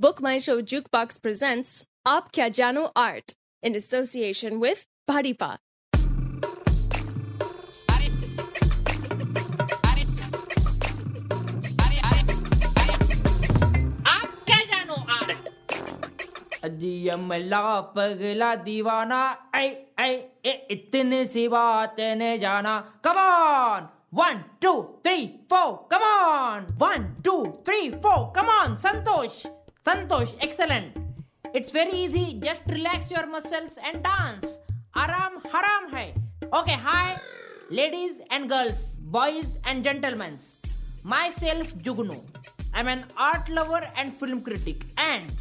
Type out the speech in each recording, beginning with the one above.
Book My Show Jukebox presents Aap Kya Jano Art in association with Bharipa. आप क्या जानो art अजी अमला पगला दीवाना ऐ ऐ ए इतने सी बात ने जाना come on one two three four come on one two three four come on Santosh Santosh excellent it's very easy just relax your muscles and dance आराम हराम है okay hi ladies and girls boys and gentleman myself Jugnu I am an art lover and film critic and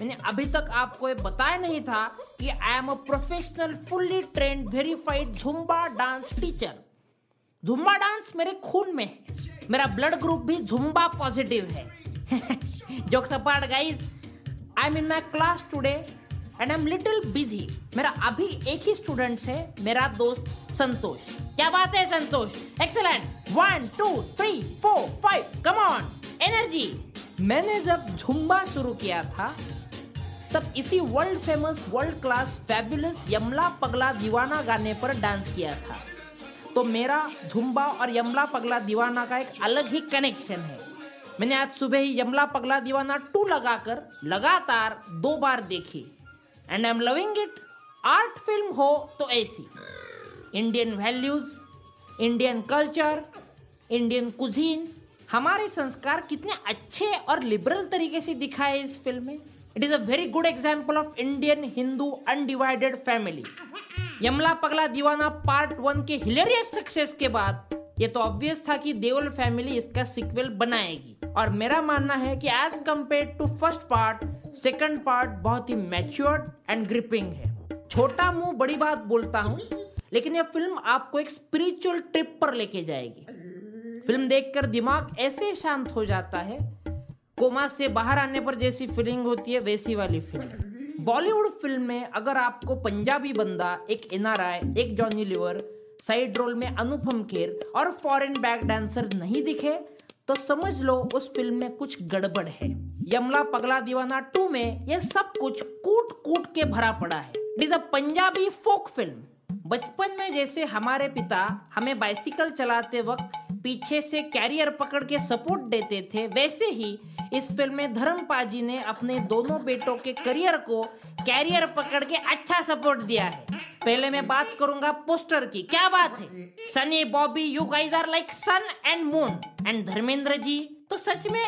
मैंने अभी तक आपको ये बताया नहीं था कि I am a professional fully trained verified Zumba dance teacher Zumba dance मेरे खून में है। मेरा ब्लड ग्रुप भी झुम्बा पॉजिटिव है। Apart guys I am in my class today and I am little busy मेरा अभी एक ही स्टूडेंट है, मेरा दोस्त संतोष। क्या बात है, Santosh? Excellent one two three four five come on energy मैंने जब झुम्बा शुरू किया था, तब इसी world famous world class fabulous Yamla Pagla Deewana गाने पर डांस किया था। तो मेरा झुम्बा और यमला पगला दीवाना का एक अलग ही कनेक्शन है। मैंने आज सुबह ही यमला पगला दीवाना टू लगाकर लगातार दो बार देखी। And I am loving it art film हो तो ऐसी। Indian values Indian culture Indian cuisine हमारे संस्कार कितने अच्छे और लिबरल तरीके से दिखाए इस फ़िल्म में। It is a very good example of Indian Hindu undivided family Yamla Pagla Deewana part one के हिलेरियस सक्सेस के बाद ये तो ऑब्वियस था कि देओल फैमिली इसका सिक्वल बनाएगी। और मेरा मानना है कि as compared to first part second part बहुत ही मैच्योर्ड एंड ग्रिपिंग है। छोटा मुँह बड़ी बात बोलता हूँ, लेकिन यह फ़िल्म आपको एक स्पिरिचुअल ट्रिप पर लेके जाएगी। फ़िल्म देखकर दिमाग ऐसे शांत हो जाता है, कोमा से बाहर आने पर जैसी फीलिंग होती है, वैसी वाली फ़िल्म बॉलीवुड फ़िल्म में अगर आपको पंजाबी बंदा, एक एनआरआई एक जॉनी लिवर साइड रोल में अनुपम खेर और फॉरेन बैक डांसर नहीं दिखे तो समझ लो उस फ़िल्म में कुछ गड़बड़ है। यमला पगला दीवाना टू में यह सब कुछ कूट कूट के भरा पड़ा है। It is a Punjabi folk film बचपन में जैसे हमारे पिता हमें बाइसिकल चलाते वक्त पीछे से कैरियर पकड़ के सपोर्ट देते थे, वैसे ही इस फ़िल्म में धर्मपाजी ने अपने दोनों बेटों के करियर को कैरियर पकड़ के अच्छा सपोर्ट दिया है। पहले मैं बात करूँगा पोस्टर की। क्या बात है? Sunny, Bobby, you guys are like sun and moon and Dharmendra ji तो सच में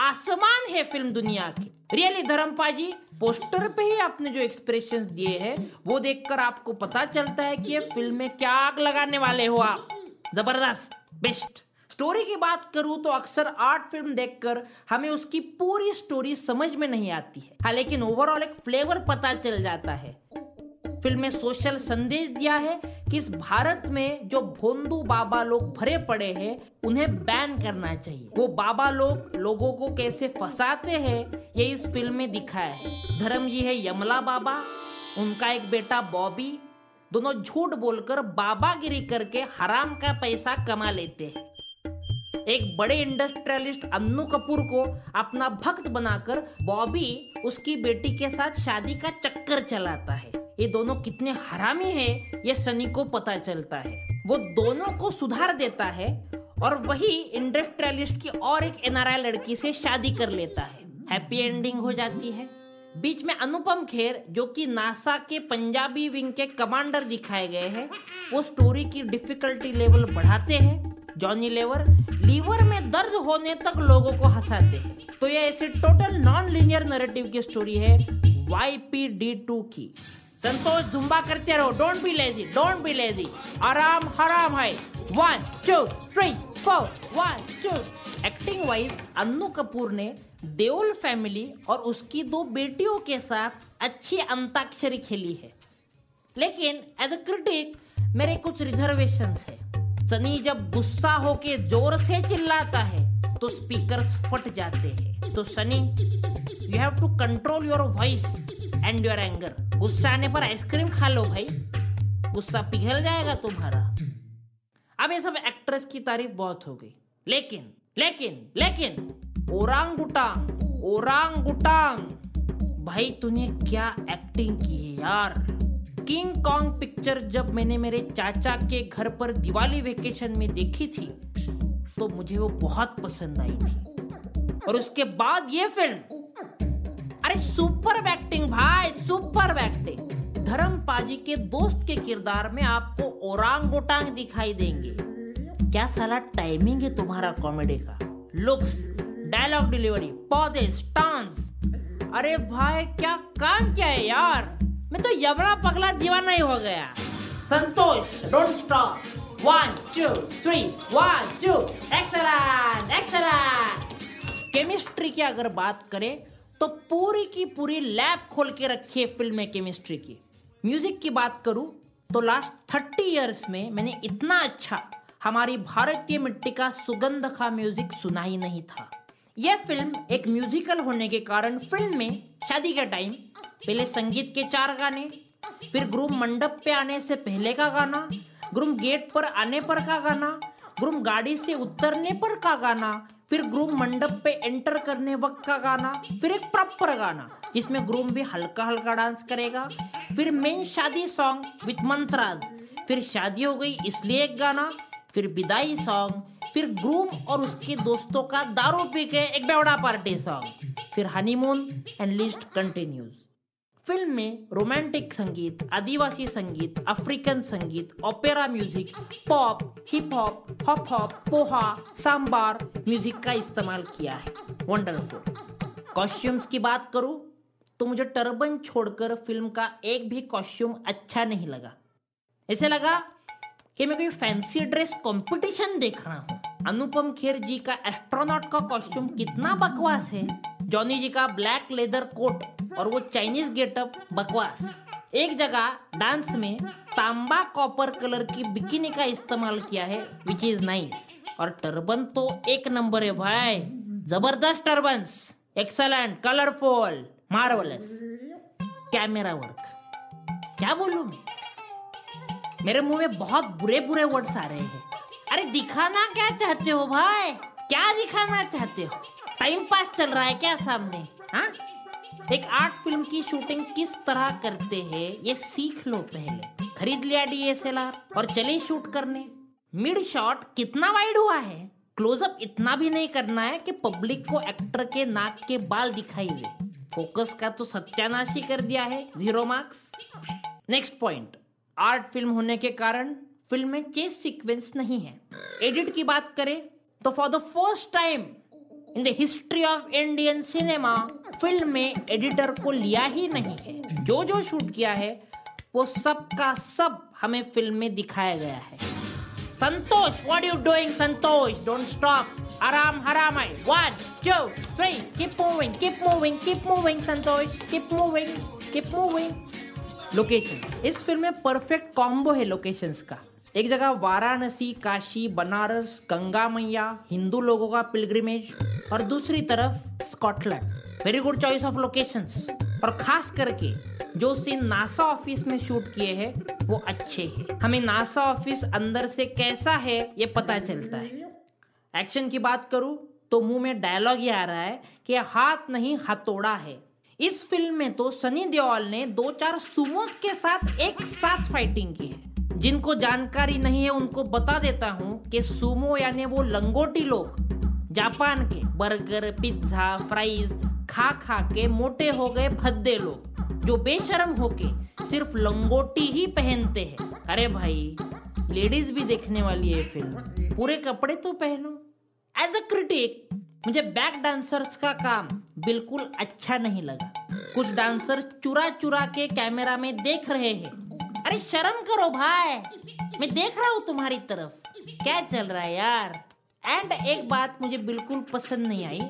आसमान है फ़िल्म दुनिया के। रियली धर्मपाजी, पोस्टर पे ही आपने जो एक्सप्रेशंस दिए हैं, वो देखकर आपको पता चलता है कि ये फ़िल्म में क्या आग लगाने वाले हो आप। ज़बरदस्त। बेस्ट। स्टोरी की बात करूँ तो अक्सर आर्ट फ़िल्म देखकर हमें उसकी पूरी स्टोरी समझ में नहीं आती है। हाँ लेकिन ओवरऑल एक फ्लेवर पता चल जाता है। फ़िल्म में सोशल संदेश दिया है कि इस भारत में जो भोंदू बाबा लोग भरे पड़े हैं, उन्हें बैन करना चाहिए। वो बाबा लोग लोगों को कैसे फंसाते हैं, ये इस फ़िल्म में दिखाया है। धर्म जी है यमला बाबा, उनका एक बेटा बॉबी दोनों झूठ बोलकर बाबागिरी करके हराम का पैसा कमा लेते हैं। एक बड़े इंडस्ट्रियलिस्ट अन्नू कपूर को अपना भक्त बनाकर बॉबी उसकी बेटी के साथ शादी का चक्कर चलाता है। ये दोनों कितने हरामी हैं, ये सनी को पता चलता है। वो दोनों को सुधार देता है और वही इंडस्ट्रियलिस्ट की और एक एनआरआई लड़की से शादी कर लेता है। हैप्पी एंडिंग हो जाती है। बीच में अनुपम खेर, जो कि नासा के पंजाबी विंग के कमांडर दिखाए गए हैं, वो स्टोरी की डिफिकल्टी लेवल बढ़ाते हैं। जॉनी लेवर लीवर में दर्द होने तक लोगों को हंसाते हैं। तो ये ऐसे टोटल नॉन लिनियर नरेटिव की स्टोरी है वाई पी डी टू की। संतोष धुम्बा करते रहो। Don't be lazy don't be lazy आराम, हराम है। One two three four one two acting wise Annu Kapoor ने देओल फैमिली और उसकी दो बेटियों के साथ अच्छी अंताक्षरी खेली है। लेकिन एज अ क्रिटिक मेरे कुछ रिजर्वेशंस है। सनी जब गुस्सा होके ज़ोर से चिल्लाता है तो स्पीकर्स फट जाते हैं। तो Sunny you have to control your voice and your anger गुस्सा आने पर आइसक्रीम खा लो भाई। गुस्सा पिघल जाएगा तुम्हारा। अब ये सब एक्ट्रेस की तारीफ़ बहुत हो गई। लेकिन लेकिन लेकिन, ओरांगुटांग ओरांग गुटांग भाई, तूने क्या एक्टिंग की है यार? किंग कॉन्ग पिक्चर जब मैंने मेरे चाचा के घर पर दिवाली वेकेशन में देखी थी तो मुझे वो बहुत पसंद आई थी। और उसके बाद ये फ़िल्म अरे सुपर एक्टिंग भाई सुपर एक्टिंग धर्म पाजी के दोस्त के किरदार में आपको ओरांग गोटांग दिखाई देंगे। क्या साला टाइमिंग है तुम्हारा कॉमेडी का? Looks dialogue delivery pauses stance अरे भाई, क्या काम क्या है यार? मैं तो यमरा पगला दीवाना ही हो गया। Santosh don't stop one two three one two excellent excellent chemistry की अगर बात करें तो पूरी की पूरी लैब खोल के रखी है फ़िल्म में केमिस्ट्री की। म्यूज़िक की बात करूँ तो लास्ट थर्टी इयर्स में मैंने इतना अच्छा हमारी भारतीय मिट्टी का सुगंध का म्यूज़िक सुना ही नहीं था। यह फ़िल्म एक म्यूजिकल होने के कारण फ़िल्म में शादी के टाइम पहले संगीत के चार गाने, फिर ग्रूम मंडप पे आने से पहले का गाना ग्रूम गेट पर आने पर का गाना ग्रूम गाड़ी से उतरने पर का गाना, फिर ग्रूम मंडप पे एंटर करने वक्त का गाना, फिर एक प्रॉपर गाना, जिसमें ग्रूम भी हल्का हल्का डांस करेगा। फिर मेन शादी सॉन्ग विथ मंत्राज फिर शादी हो गई इसलिए एक गाना फिर विदाई सॉन्ग फिर ग्रूम और उसके दोस्तों का दारू पी के एक बेवड़ा पार्टी सॉन्ग फिर honeymoon and list continues film में रोमांटिक संगीत, आदिवासी संगीत अफ्रीकन संगीत opera music pop hip hop hop hop poha, sambar music का इस्तेमाल किया है. वंडरफुल कॉस्ट्यूम्स की बात करूँ तो मुझे टर्बन छोड़कर फ़िल्म का एक भी कॉस्ट्यूम अच्छा नहीं लगा. ऐसे लगा कि मैं कोई फैंसी ड्रेस कंपटीशन देख रहा हूँ। अनुपम खेर जी का एस्ट्रोनॉट का कॉस्ट्यूम कितना बकवास है। जॉनी जी का ब्लैक लेदर कोट और वो चाइनीज़ गेटअप बकवास। एक जगह डांस में तांबा कॉपर कलर की बिकिनी का इस्तेमाल किया है विच इज़ नाइस और टर्बन तो एक नंबर है भाई। ज़बरदस्त turbans excellent colourful marvellous camera work क्या बोलू मैं? मेरे मुँह में बहुत बुरे बुरे वर्ड्स आ रहे हैं। अरे दिखाना क्या चाहते हो भाई? क्या दिखाना चाहते हो? टाइम पास चल रहा है क्या सामने? हाँ? एक आर्ट फ़िल्म की शूटिंग किस तरह करते हैं, ये सीख लो पहले। खरीद लिया डीएसएलआर और चले शूट करने। मिड शॉट कितना वाइड हुआ है? क्लोजअप इतना भी नहीं करना है कि पब्लिक को एक्टर के नाक के बाल दिखाई दे। फोकस का तो सत्यानाश कर दिया है। Zero marks next point art film होने के कारण फ़िल्म में चेस सीक्वेंस नहीं है। एडिट की बात करें तो for the first time in the history of Indian cinema film में एडिटर को लिया ही नहीं है। जो जो शूट किया है, वो सब का सब हमें फ़िल्म में दिखाया गया है। Santosh what you doing Santosh? Don't stop आराम हराम है one two three keep moving keep moving keep moving Santosh. Keep moving keep moving location इस फ़िल्म में परफेक्ट कॉम्बो है लोकेशंस का। एक जगह वाराणसी, काशी, बनारस गंगा मैया हिंदू लोगों का पिलग्रिमेज और दूसरी तरफ़ Scotland very good choice of locations और खास करके, जो सीन नासा ऑफ़िस में शूट किए हैं, वो अच्छे हैं। हमें नासा ऑफ़िस अंदर से कैसा है, ये पता चलता है। एक्शन की बात करूँ तो मुँह में डायलॉग ही आ रहा है कि हाथ नहीं, हथौड़ा है। इस फ़िल्म में तो सनी देओल ने दो चार सुमोस के साथ एक साथ फाइटिंग की है। जिनको जानकारी नहीं है, उनको बता देता हूँ कि सुमो यानी वो लंगोटी लोग, जापान के बर्गर, पिज्जा फ्राइज खा खा के मोटे हो गए भद्दे लोग, जो बेशरम होके सिर्फ़ लंगोटी ही पहनते हैं। अरे भाई लेडीज़ भी देखने वाली है फ़िल्म। पूरे कपड़े तो पहनो। एज अ क्रिटिक मुझे बैक डांसर्स का काम बिल्कुल अच्छा नहीं लगा। कुछ डांसर चुरा चुरा के कैमरा में देख रहे हैं। अरे शर्म करो भाई। मैं देख रहा हूँ तुम्हारी तरफ़। क्या चल रहा है यार? एंड एक बात मुझे बिल्कुल पसंद नहीं आई,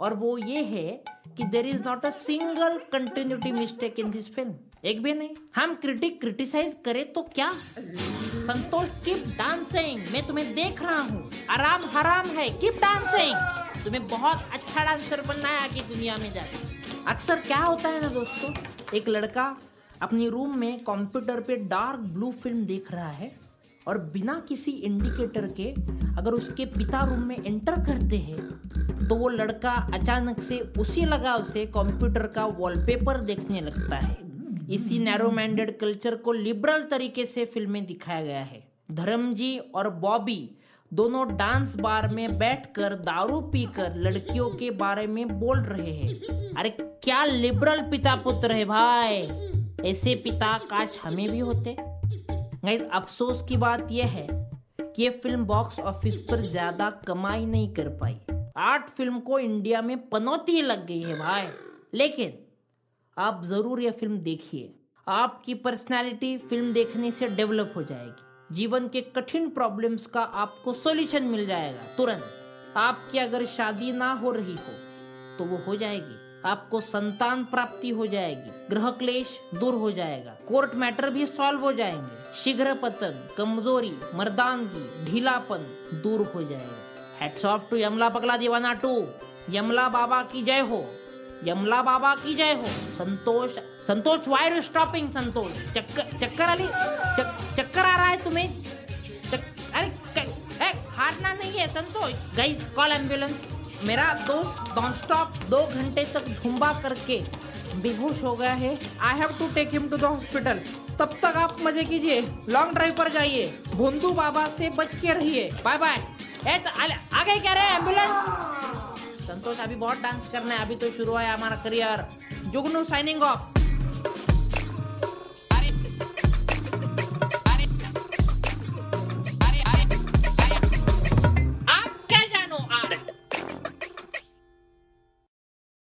और वो ये है कि there is not a single continuity mistake in this film एक भी नहीं। हम क्रिटिक क्रिटिसाइज करें तो क्या? संतोष कीप डांसिंग मैं तुम्हें देख रहा हूँ। आराम हराम है। कीप डांसिंग तुम्हें बहुत अच्छा डांसर बनना है आगे दुनिया में जाकर अक्सर क्या होता है ना दोस्तों? एक लड़का अपनी रूम में कंप्यूटर पे डार्क ब्लू फ़िल्म देख रहा है और बिना किसी इंडिकेटर के अगर उसके पिता रूम में एंटर करते हैं तो वो लड़का अचानक से उसी लगाव से कंप्यूटर का वॉलपेपर देखने लगता है। इसी नैरो माइंडेड कल्चर को लिबरल तरीके से फ़िल्म दिखाया गया है। धर्म जी और बॉबी दोनों डांस बार में बैठकर दारू पीकर लड़कियों के बारे में बोल रहे हैं। अरे क्या लिबरल पिता पुत्र है भाई? ऐसे पिता काश हमें भी होते। गाइस अफसोस की बात यह है कि ये फ़िल्म बॉक्स ऑफ़िस पर ज़्यादा कमाई नहीं कर पाई। आठ फ़िल्म को इंडिया में पनौती लग गई है भाई। लेकिन आप ज़रूर यह फ़िल्म देखिए। आपकी पर्सनालिटी फ़िल्म देखने से डेवलप हो जाएगी। जीवन के कठिन प्रॉब्लम्स का आपको सॉल्यूशन मिल जाएगा, तुरंत। आपकी अगर शादी ना हो रही हो तो वो हो जाएगी। आपको संतान प्राप्ति हो जाएगी, ग्रह क्लेश दूर हो जाएगा। कोर्ट मैटर भी सॉल्व हो जाएँगे। शीघ्र पतन, कमज़ोरी, मर्दानगी, ढीलापन दूर हो जाएगा। हेड्स ऑफ़ टू यमला पगला दीवाना टू। यमला बाबा की जय हो। यमला बाबा की जय हो। Santosh Santosh why are stopping Santosh. चक्कर चक्कर अली चक, चक्कर आ रहा है तुम्हें? चक, अरे हारना नहीं है संतोष। गई कॉल एंबुलेंस मेरा दोस्त नॉन स्टॉप दो घंटे तक झुम्बा करके बेहोश हो गया है। I have to take him to the hospital तब तक आप मज़े कीजिए। लॉन्ग ड्राइव पर जाइए। भोंदू बाबा से बच के रहिए। बाय बाय आगे गई क्या रे एंबुलेंस संतोष, अभी बहुत डांस करना है। अभी तो शुरू है हमारा करियर जुगनू साइनिंग ऑफ़